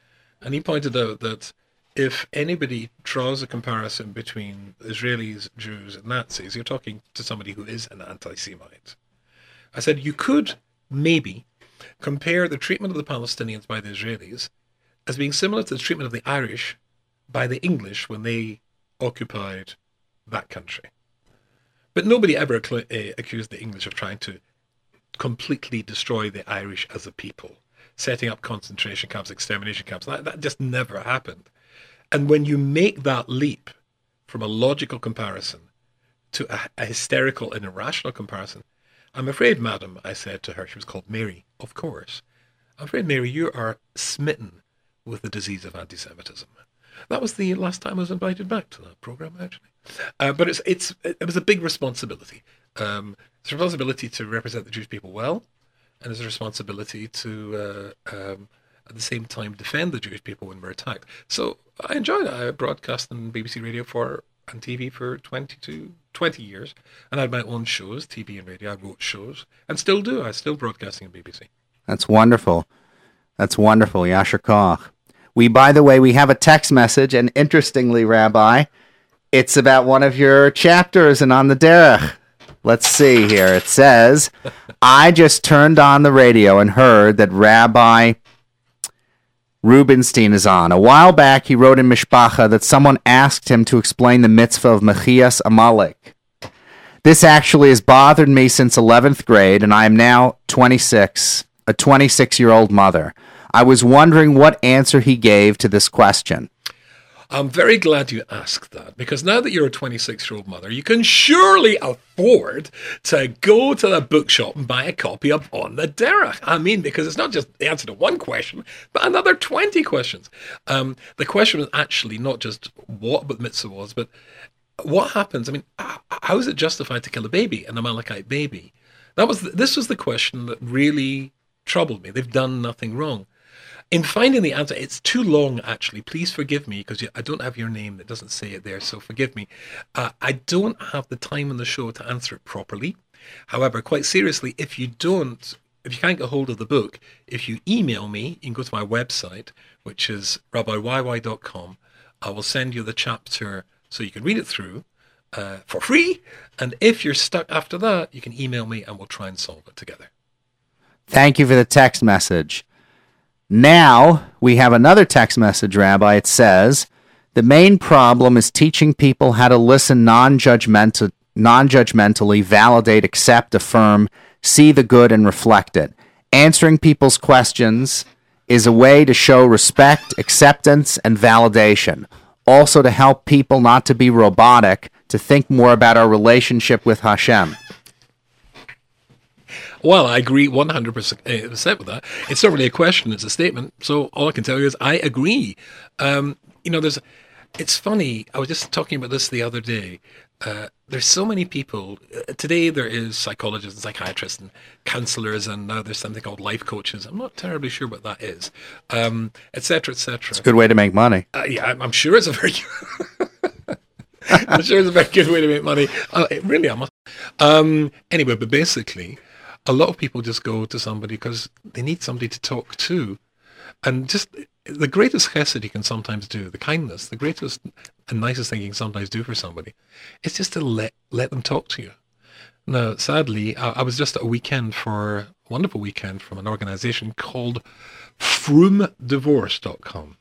and he pointed out that if anybody draws a comparison between Israelis, Jews, and Nazis, you're talking to somebody who is an anti-Semite. I said you could maybe compare the treatment of the Palestinians by the Israelis as being similar to the treatment of the Irish by the English when they occupied that country. But nobody ever cl- uh, accused the English of trying to completely destroy the Irish as a people, setting up concentration camps, extermination camps. That, that just never happened. And when you make that leap from a logical comparison to a, a hysterical and irrational comparison, I'm afraid, madam, I said to her, she was called Mary, of course. I'm afraid, Mary, you are smitten with the disease of anti Semitism. That was the last time I was invited back to that program, actually. Uh, but it's it's it was a big responsibility. Um, it's a responsibility to represent the Jewish people well, and it's a responsibility to uh, um, at the same time defend the Jewish people when we're attacked. So I enjoyed it. I broadcast on BBC Radio for and TV for 22, 20 years, and I had my own shows, TV and radio. I wrote shows, and still do. I still broadcasting on BBC. That's wonderful. That's wonderful. Yasher Koch. We, by the way, we have a text message, and interestingly, Rabbi, it's about one of your chapters and on the derech. Let's see here. It says, I just turned on the radio and heard that Rabbi Rubinstein is on. A while back, he wrote in Mishpacha that someone asked him to explain the mitzvah of Mechias Amalek. This actually has bothered me since 11th grade, and I am now 26, a 26 year old mother. I was wondering what answer he gave to this question. I'm very glad you asked that because now that you're a 26 year old mother, you can surely afford to go to the bookshop and buy a copy of On the Derech. I mean, because it's not just the answer to one question, but another 20 questions. Um, the question was actually not just what the mitzvah was, but what happens? I mean, how is it justified to kill a baby, an Amalekite baby? That was this was the question that really troubled me. They've done nothing wrong in finding the answer, it's too long actually. Please forgive me because I don't have your name. It doesn't say it there, so forgive me. Uh, I don't have the time on the show to answer it properly. However, quite seriously, if you don't, if you can't get hold of the book, if you email me, you can go to my website, which is rabbiyyy.com. I will send you the chapter so you can read it through uh, for free. And if you're stuck after that, you can email me and we'll try and solve it together. Thank you for the text message. Now we have another text message, Rabbi. It says, The main problem is teaching people how to listen non judgmental, non-judgmentally, validate, accept, affirm, see the good, and reflect it. Answering people's questions is a way to show respect, acceptance, and validation. Also, to help people not to be robotic, to think more about our relationship with Hashem. Well, I agree 100% eh, with that. It's not really a question, it's a statement. So all I can tell you is I agree. Um, you know, there's, it's funny. I was just talking about this the other day. Uh, there's so many people. Uh, today there is psychologists and psychiatrists and counselors, and now there's something called life coaches. I'm not terribly sure what that is, um, et cetera, et cetera. It's a good way to make money. Uh, yeah, I'm, I'm, sure it's a very I'm sure it's a very good way to make money. Uh, really, I'm. Um, anyway, but basically, a lot of people just go to somebody because they need somebody to talk to. And just the greatest chesed you can sometimes do, the kindness, the greatest and nicest thing you can sometimes do for somebody, is just to let let them talk to you. Now, sadly, I, I was just at a weekend for a wonderful weekend from an organization called FrumDivorce.com.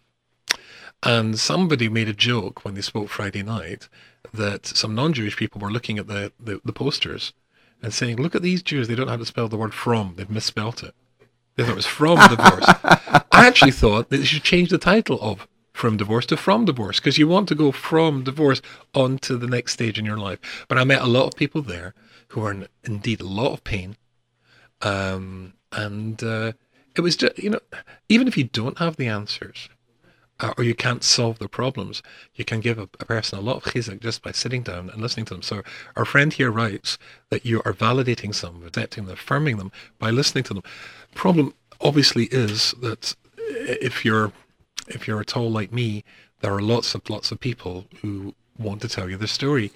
And somebody made a joke when they spoke Friday night that some non-Jewish people were looking at the, the, the posters and saying, look at these Jews, they don't know how to spell the word from, they've misspelt it. They thought it was from divorce. I actually thought that they should change the title of from divorce to from divorce because you want to go from divorce on to the next stage in your life. But I met a lot of people there who are in indeed a lot of pain. Um, and uh, it was just, you know, even if you don't have the answers, uh, or you can't solve the problems, you can give a, a, person a lot of chizuk just by sitting down and listening to them. So our friend here writes that you are validating someone, accepting them, affirming them by listening to them. Problem obviously is that if you're if you're at all like me, there are lots of lots of people who want to tell you their story.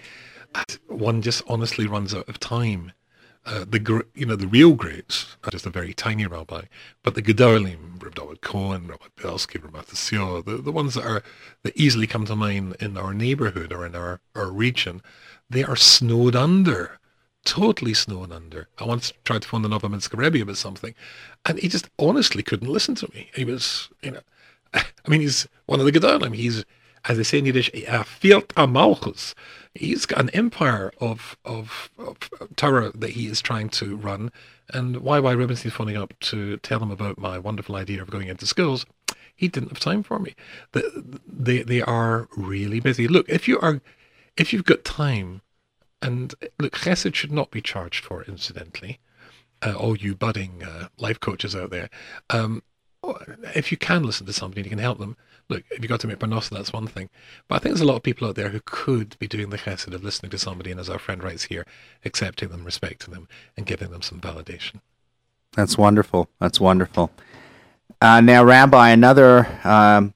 One just honestly runs out of time uh, the you know the real greats are just a very tiny rabbi, but the gedolim, Rabbi David Cohen, Rabbi Belsky, Rabbi Tessio, the, the ones that are that easily come to mind in our neighborhood or in our, our region, they are snowed under, totally snowed under. I once tried to phone the Novominsk Rebbe about something, and he just honestly couldn't listen to me. He was, you know, I mean, he's one of the gedolim. He's as they say in Yiddish, a fielt a malchus he's got an empire of, of, of Torah that he is trying to run. And why, YY Rubinstein's phoning up to tell him about my wonderful idea of going into schools. He didn't have time for me. They, they are really busy. Look, if you are, if you've got time, and look, chesed should not be charged for, incidentally. Uh, all you budding uh, life coaches out there, um, if you can listen to somebody and you can help them, look, if you got to make Parnassa, that's one thing. But I think there's a lot of people out there who could be doing the chesed of listening to somebody, and as our friend writes here, accepting them, respecting them, and giving them some validation. That's wonderful. That's wonderful. Uh, now, Rabbi, another um,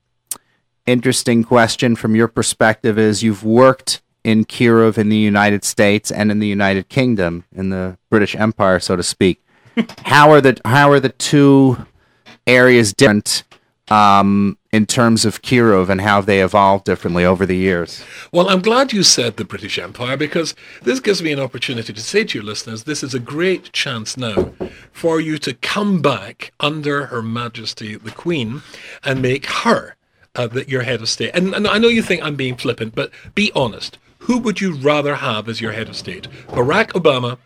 interesting question from your perspective is you've worked in Kiruv in the United States and in the United Kingdom, in the British Empire, so to speak. how are the how are the two areas different um, in terms of Kiruv and how they evolved differently over the years? Well, I'm glad you said the British Empire because this gives me an opportunity to say to your listeners this is a great chance now for you to come back under Her Majesty the Queen and make her uh, your head of state. And, and I know you think I'm being flippant, but be honest. Who would you rather have as your head of state? Barack Obama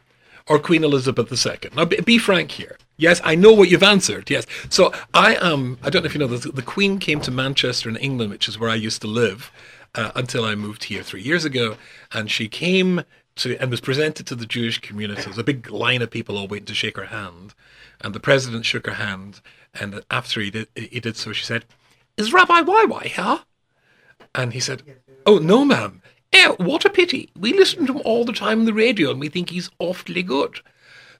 or Queen Elizabeth II? Now, be, be frank here. Yes, I know what you've answered. Yes. So I am, I don't know if you know this, the Queen came to Manchester in England, which is where I used to live uh, until I moved here three years ago. And she came to, and was presented to the Jewish community. There's a big line of people all waiting to shake her hand. And the president shook her hand. And after he did, he did so, she said, Is Rabbi YY here? And he said, Oh, no, ma'am. Eh, what a pity. We listen to him all the time on the radio and we think he's awfully good.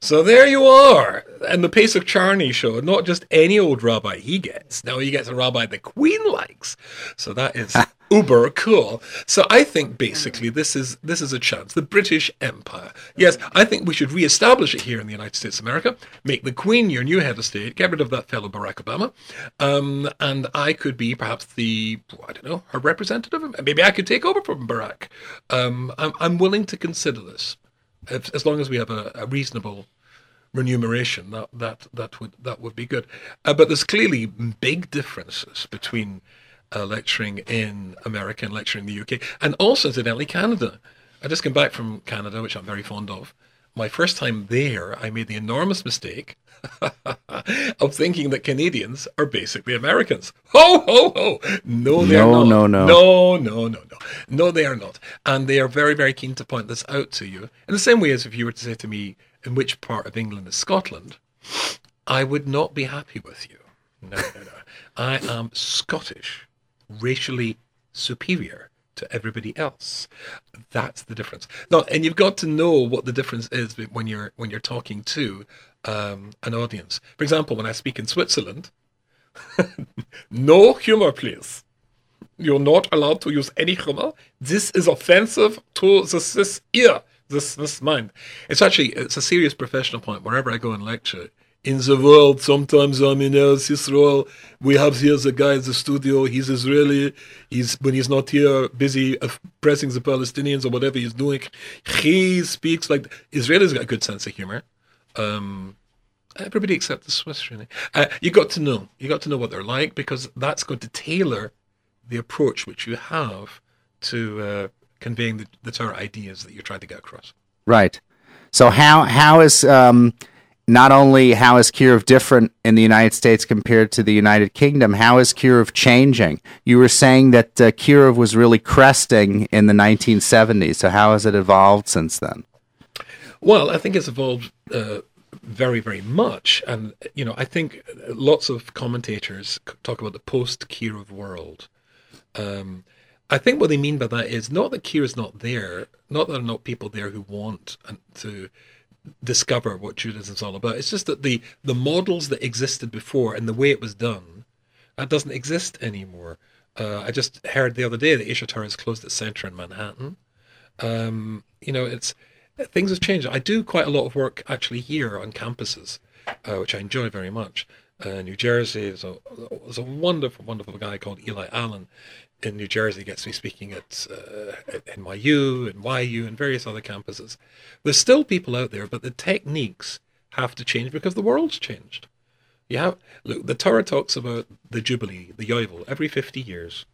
So there you are. And the Pesach Charney show, not just any old rabbi he gets. Now he gets a rabbi the Queen likes. So that is uber cool. So I think basically this is this is a chance. The British Empire. Yes, I think we should reestablish it here in the United States of America. Make the Queen your new head of state. Get rid of that fellow Barack Obama. Um, and I could be perhaps the I don't know her representative. Maybe I could take over from Barack. Um, I'm, I'm willing to consider this as long as we have a, a, reasonable remuneration, that that that would that would be good. Uh, but there's clearly big differences between uh, lecturing in America and lecturing in the UK, and also incidentally Canada. I just came back from Canada, which I'm very fond of. My first time there, I made the enormous mistake of thinking that Canadians are basically Americans. Ho, ho, ho! No, they're not. No, no, no. No, no, no. No, No, they are not. And they are very, very keen to point this out to you. In the same way as if you were to say to me, in which part of England is Scotland, I would not be happy with you. No, no, no. I am Scottish, racially superior to everybody else. That's the difference. Now, and you've got to know what the difference is when you're when you're talking to um, an audience. For example, when I speak in Switzerland, no humor, please. You're not allowed to use any humor. This is offensive to the Swiss ear, this this mind. It's actually it's a serious professional point. Wherever I go and lecture in the world, sometimes I'm in Israel. We have here the guy in the studio. He's Israeli. He's when he's not here, busy oppressing the Palestinians or whatever he's doing. He speaks like Israelis got a good sense of humor. Um, everybody except the Swiss, really. Uh, you got to know. You got to know what they're like because that's going to tailor the approach which you have to uh, conveying the, the Torah ideas that you're trying to get across. Right. So how how is um, not only how is Kiruv different in the United States compared to the United Kingdom? How is Kiruv changing? You were saying that uh, Kiruv was really cresting in the 1970s. So how has it evolved since then? Well, I think it's evolved uh, very, very much. And, you know, I think lots of commentators talk about the post Kiruv world. Um, I think what they mean by that is not that Kiruv not there, not that there are not people there who want to discover what Judaism is all about. It's just that the, the models that existed before and the way it was done, that doesn't exist anymore. Uh, I just heard the other day that Aish HaTorah has closed its center in Manhattan. Um, you know, it's things have changed. I do quite a lot of work actually here on campuses, uh, which I enjoy very much. Uh, New Jersey, there's a, a wonderful, wonderful guy called Eli Allen in New Jersey gets me speaking at, uh, NYU and YU and various other campuses. There's still people out there, but the techniques have to change because the world's changed. You have look. The Torah talks about the Jubilee, the Yovel, every 50 years.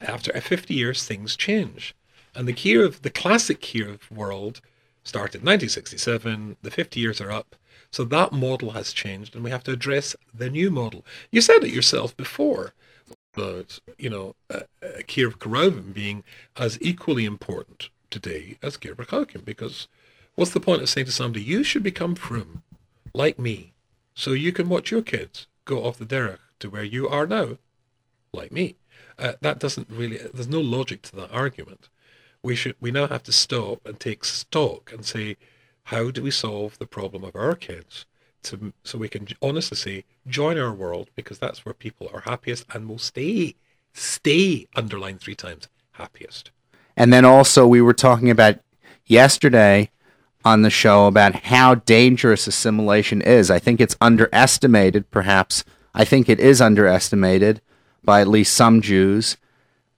After 50 years, things change, and the key of the classic Kiruv world, started in 1967. The 50 years are up. So that model has changed, and we have to address the new model. You said it yourself before about, you know, uh, uh, Karovim being as equally important today as Kiruv Rechokim, because what's the point of saying to somebody, you should become frum, like me, so you can watch your kids go off the derech to where you are now, like me. Uh, that doesn't really, there's no logic to that argument we should we now have to stop and take stock and say, how do we solve the problem of our kids? To, so we can honestly say, join our world because that's where people are happiest and will stay, stay, underline three times, happiest. And then also we were talking about yesterday on the show about how dangerous assimilation is. I think it's underestimated perhaps I think it is underestimated by at least some Jews.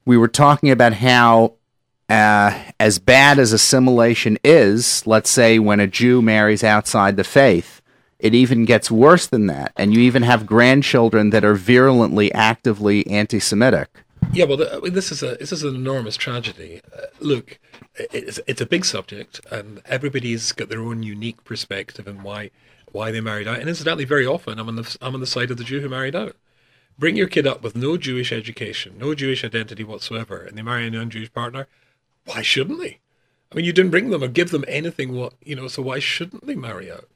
We were talking about how, uh, as bad as assimilation is, let's say when a Jew marries outside the faith, it even gets worse than that. And you even have grandchildren that are virulently, actively anti Semitic. Yeah, well, this is a this is an enormous tragedy. Uh, look, it's it's a big subject, and everybody's got their own unique perspective and why why they married out. And incidentally, very often I'm on the I'm on the side of the Jew who married out. Bring your kid up with no Jewish education, no Jewish identity whatsoever, and they marry a non-Jewish partner. Why shouldn't they? I mean, you didn't bring them or give them anything. What you know, so why shouldn't they marry out?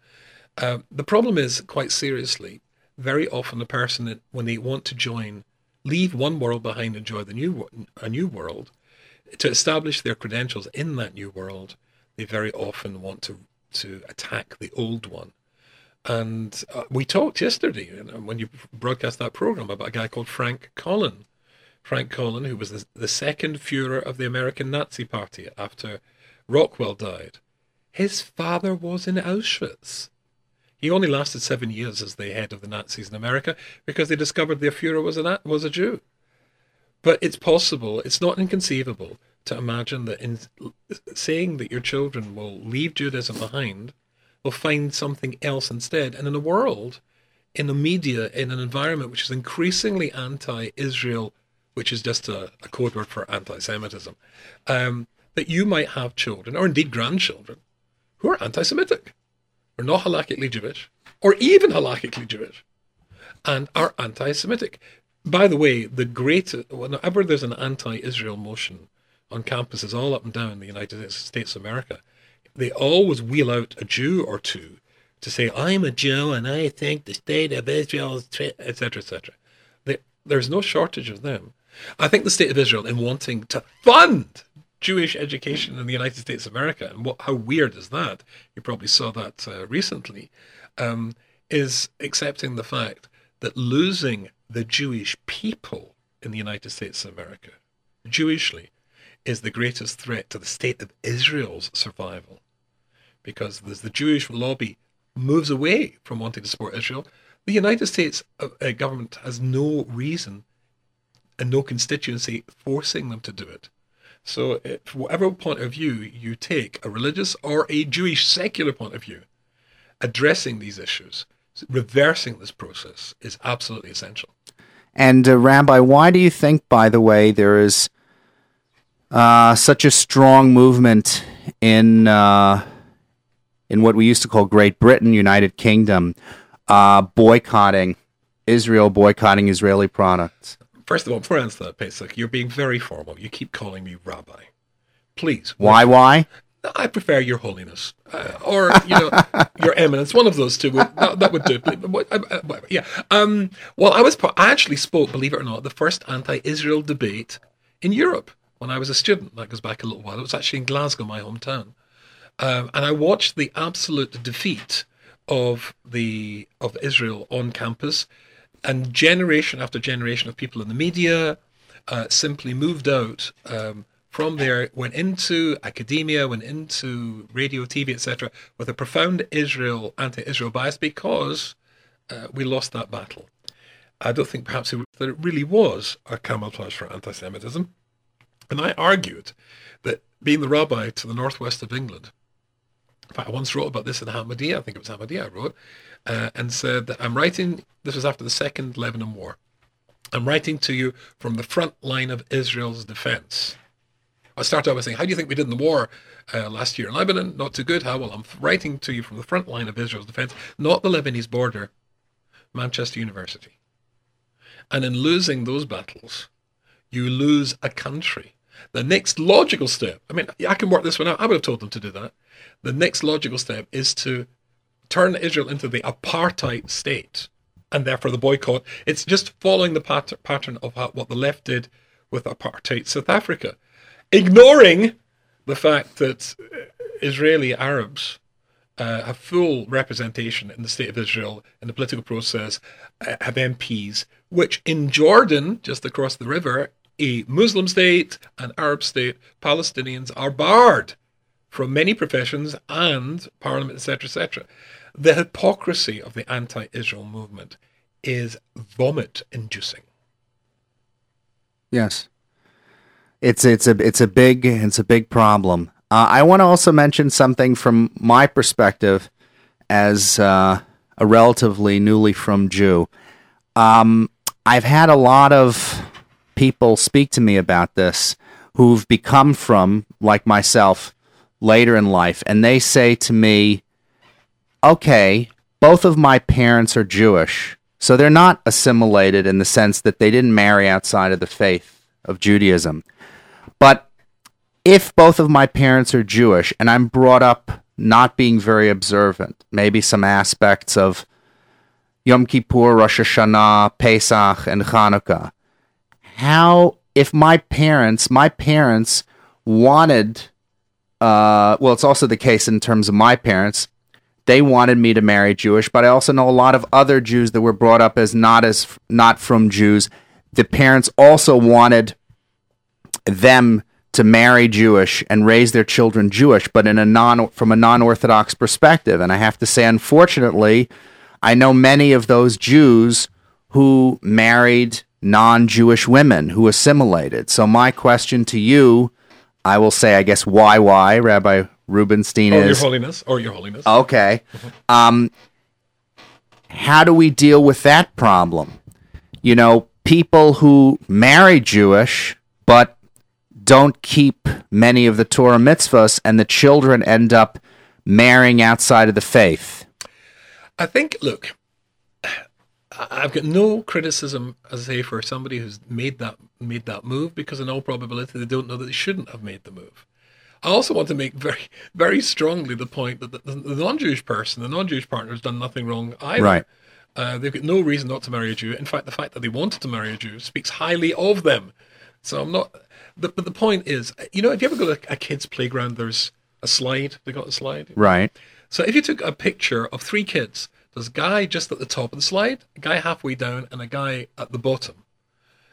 Uh, the problem is, quite seriously, very often the person that when they want to join leave one world behind and join the new a new world to establish their credentials in that new world they very often want to to attack the old one and uh, we talked yesterday you know, when you broadcast that program about a guy called Frank Collin Frank Collin who was the, the second Führer of the American Nazi Party after Rockwell died his father was in Auschwitz he only lasted seven years as the head of the Nazis in America because they discovered their Fuhrer was a, was a Jew. But it's possible, it's not inconceivable to imagine that in saying that your children will leave Judaism behind, will find something else instead. And in a world, in the media, in an environment which is increasingly anti Israel, which is just a, a code word for anti Semitism, um, that you might have children, or indeed grandchildren, who are anti Semitic or not halakhically Jewish, or even halakhically Jewish, and are anti Semitic. By the way, the great, whenever there's an anti Israel motion on campuses all up and down the United States of America, they always wheel out a Jew or two to say, I'm a Jew and I think the state of Israel is, etc., etc. There's no shortage of them. I think the state of Israel, in wanting to fund Jewish education in the United States of America, and what how weird is that? You probably saw that uh, recently. Um, is accepting the fact that losing the Jewish people in the United States of America, Jewishly, is the greatest threat to the state of Israel's survival, because as the Jewish lobby moves away from wanting to support Israel, the United States uh, uh government has no reason and no constituency forcing them to do it. So, if, whatever point of view you take, a religious or a Jewish secular point of view, addressing these issues, reversing this process is absolutely essential. And, uh, Rabbi, why do you think, by the way, there is uh, such a strong movement in, uh, in what we used to call Great Britain, United Kingdom, uh, boycotting Israel, boycotting Israeli products? First of all, before I answer that, Pesach, you're being very formal. You keep calling me Rabbi. Please. Why? Why? I prefer Your Holiness uh, or you know Your Eminence. One of those two would that, that would do. Uh, yeah. Um, well, I was I actually spoke, believe it or not, the first anti-Israel debate in Europe when I was a student. That goes back a little while. It was actually in Glasgow, my hometown, um, and I watched the absolute defeat of the of Israel on campus and generation after generation of people in the media uh, simply moved out um, from there, went into academia, went into radio, TV, etc., with a profound Israel anti-Israel bias because uh, we lost that battle. I don't think perhaps it, that it really was a camouflage for anti-Semitism, and I argued that being the rabbi to the northwest of England, in fact, I once wrote about this in Hamodia, I think it was Hamodia I wrote, uh, and said that I'm writing, this was after the Second Lebanon War, I'm writing to you from the front line of Israel's defense. I started out by saying, how do you think we did in the war uh, last year in Lebanon? Not too good. How? Well, I'm writing to you from the front line of Israel's defense, not the Lebanese border, Manchester University. And in losing those battles, you lose a country. The next logical step, I mean, I can work this one out. I would have told them to do that. The next logical step is to turn Israel into the apartheid state and therefore the boycott. It's just following the pat- pattern of how, what the left did with apartheid South Africa, ignoring the fact that Israeli Arabs uh, have full representation in the state of Israel in the political process, uh, have MPs, which in Jordan, just across the river, a Muslim state, an Arab state, Palestinians are barred from many professions and parliament, etc., etc the hypocrisy of the anti Israel movement is vomit inducing. Yes. It's it's a it's a big it's a big problem. Uh, I want to also mention something from my perspective as uh, a relatively newly from Jew. Um, I've had a lot of people speak to me about this who've become from like myself later in life, and they say to me, "Okay, both of my parents are Jewish." So they're not assimilated in the sense that they didn't marry outside of the faith of Judaism. But if both of my parents are Jewish and I'm brought up not being very observant, maybe some aspects of Yom Kippur, Rosh Hashanah, Pesach, and Hanukkah, how, if my parents, my parents wanted, uh, well, it's also the case in terms of my parents, they wanted me to marry Jewish, but I also know a lot of other Jews that were brought up as not as not from Jews. The parents also wanted them to marry Jewish and raise their children Jewish, but in a non from a non-orthodox perspective. And I have to say, unfortunately, I know many of those Jews who married non-Jewish women who assimilated. So my question to you, I will say, I guess, why, why, Rabbi Rubinstein Or Your Holiness, or Your Holiness. okay. Um, how do we deal with that problem? You know, people who marry Jewish but don't keep many of the Torah mitzvahs, and the children end up marrying outside of the faith. I think, look, I've got no criticism, as I say, for somebody who's made that made that move because in all probability they don't know that they shouldn't have made the move. I also want to make very, very strongly the point that the, the non-Jewish person, the non-Jewish partner, has done nothing wrong either. Right. Uh, they've got no reason not to marry a Jew. In fact, the fact that they wanted to marry a Jew speaks highly of them. So I'm not. The, but the point is, you know, if you ever go to a kid's playground, there's a slide. They got a slide. Right. So if you took a picture of three kids, there's a guy just at the top of the slide, a guy halfway down, and a guy at the bottom.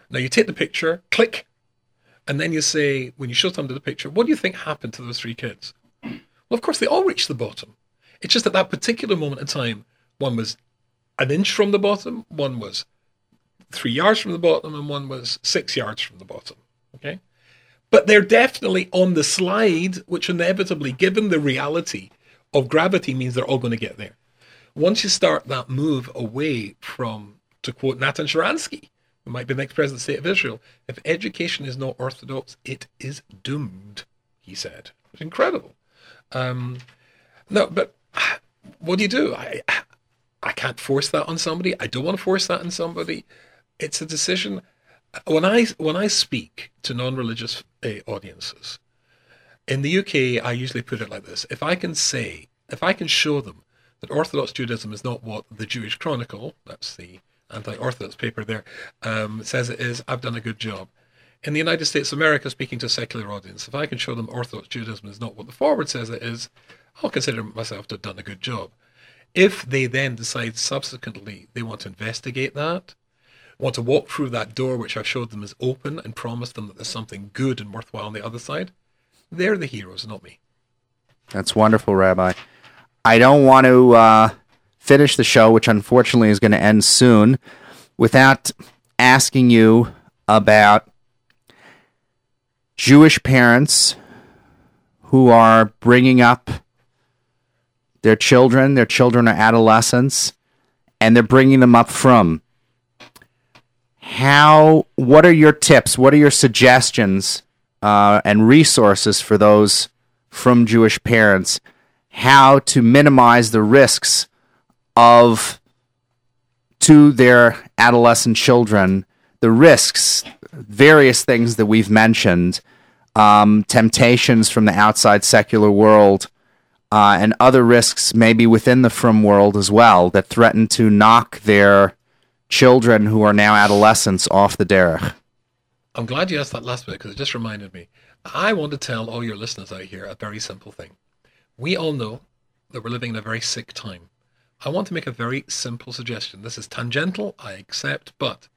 Now you take the picture, click, and then you say, when you show somebody the picture, what do you think happened to those three kids? Well, of course, they all reached the bottom. It's just at that particular moment in time, one was an inch from the bottom, one was three yards from the bottom, and one was six yards from the bottom. Okay? But they're definitely on the slide, which inevitably, given the reality of gravity, means they're all going to get there. Once you start that move away from, to quote Natan Sharansky, who might be the next president of the state of Israel, if education is not orthodox, it is doomed, he said. It's incredible. Um, no, but what do you do? I, I can't force that on somebody. I don't want to force that on somebody. It's a decision. When I when I speak to non-religious uh, audiences in the UK, I usually put it like this: If I can say, if I can show them that Orthodox Judaism is not what the Jewish Chronicle, that's the anti-Orthodox paper there, um, says it is, I've done a good job. In the United States of America, speaking to a secular audience, if I can show them Orthodox Judaism is not what the forward says it is, I'll consider myself to have done a good job. If they then decide subsequently they want to investigate that, want to walk through that door which I've showed them is open and promised them that there's something good and worthwhile on the other side, they're the heroes, not me. That's wonderful, Rabbi. I don't want to uh, finish the show, which unfortunately is going to end soon, without asking you about Jewish parents who are bringing up their children. Their children are adolescents, and they're bringing them up from. How? What are your tips? What are your suggestions uh, and resources for those from Jewish parents? How to minimize the risks of to their adolescent children the risks, various things that we've mentioned, um, temptations from the outside secular world, uh, and other risks maybe within the from world as well that threaten to knock their children who are now adolescents off the derech. I'm glad you asked that last bit because it just reminded me. I want to tell all your listeners out here a very simple thing. We all know that we're living in a very sick time. I want to make a very simple suggestion. This is tangential, I accept, but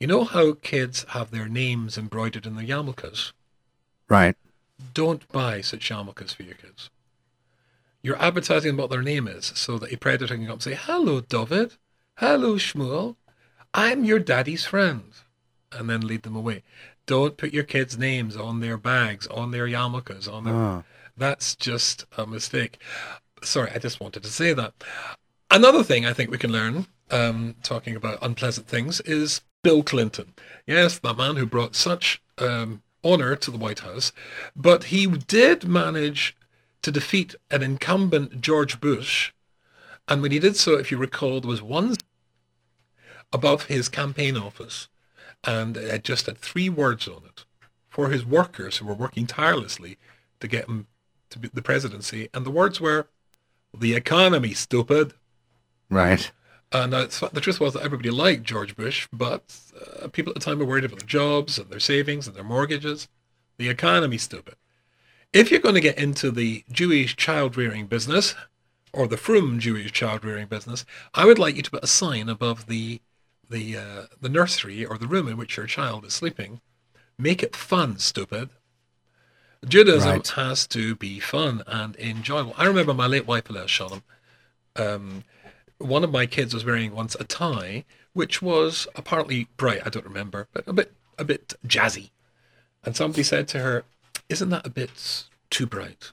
you know how kids have their names embroidered in their yarmulkes? Right. Don't buy such yarmulkes for your kids. You're advertising what their name is so that a predator can come and say, Hello, David. Hello, Shmuel. I'm your daddy's friend. And then lead them away. Don't put your kids' names on their bags, on their yarmulkes, on their. Oh. That's just a mistake. Sorry, I just wanted to say that. Another thing I think we can learn, um, talking about unpleasant things, is Bill Clinton. Yes, the man who brought such um, honor to the White House, but he did manage to defeat an incumbent George Bush. And when he did so, if you recall, there was one above his campaign office, and it just had three words on it for his workers who were working tirelessly to get him to the presidency. And the words were, the economy, stupid. Right. And uh, the truth was that everybody liked George Bush, but uh, people at the time were worried about their jobs and their savings and their mortgages. The economy, stupid. If you're going to get into the Jewish child rearing business, or the Frum Jewish child rearing business, I would like you to put a sign above the the uh, the nursery or the room in which your child is sleeping. Make it fun, stupid. Judaism Right. has to be fun and enjoyable. I remember my late wife, Alea Shalom, um, one of my kids was wearing once a tie, which was apparently bright. I don't remember, but a bit a bit jazzy. And somebody said to her, "Isn't that a bit too bright?"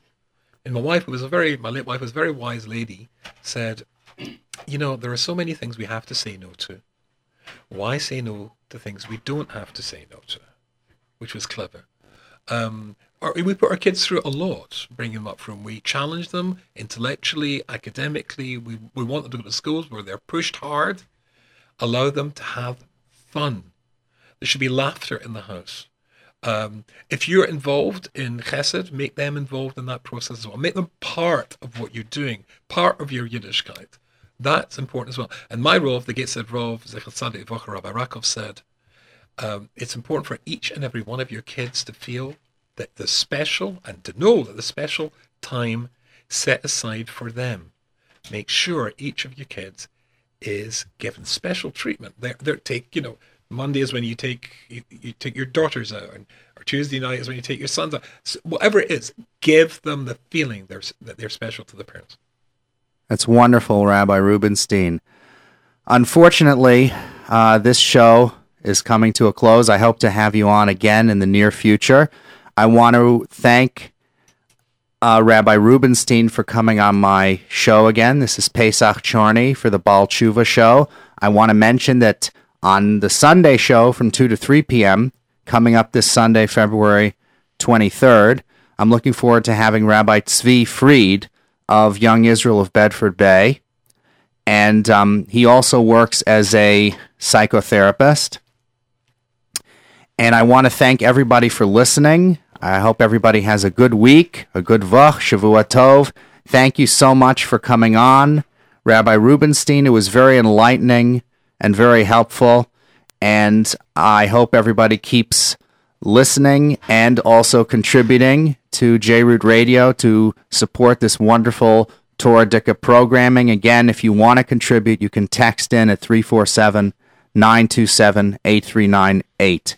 And my wife, who was a very my late wife, was a very wise lady, said, "You know, there are so many things we have to say no to. Why say no to things we don't have to say no to?" Which was clever. Um, we put our kids through a lot, bringing them up from. We challenge them intellectually, academically. We, we want them to go to schools where they're pushed hard. Allow them to have fun. There should be laughter in the house. Um, if you're involved in chesed, make them involved in that process as well. Make them part of what you're doing, part of your Yiddishkeit. That's important as well. And my Rov, the Gates Rov, Zechel Tzadik V'Ocher Rabbi Rakov said, um, it's important for each and every one of your kids to feel that the special and to know that the special time set aside for them. Make sure each of your kids is given special treatment. They're, they're take you know Monday is when you take you, you take your daughters out, and, or Tuesday night is when you take your sons out. So whatever it is, give them the feeling they're, that they're special to the parents. That's wonderful, Rabbi Rubinstein. Unfortunately, uh, this show is coming to a close. I hope to have you on again in the near future. I want to thank uh, Rabbi Rubinstein for coming on my show again. This is Pesach Charney for the Baal Tshuva show. I want to mention that on the Sunday show from 2 to 3 p.m., coming up this Sunday, February 23rd, I'm looking forward to having Rabbi Tzvi Fried of Young Israel of Bedford Bay. And um, he also works as a psychotherapist. And I want to thank everybody for listening. I hope everybody has a good week, a good Vach, Shavua Tov. Thank you so much for coming on. Rabbi Rubinstein, it was very enlightening and very helpful. And I hope everybody keeps listening and also contributing to JRoot Radio to support this wonderful Torah Dika programming. Again, if you want to contribute, you can text in at 347 927 8398.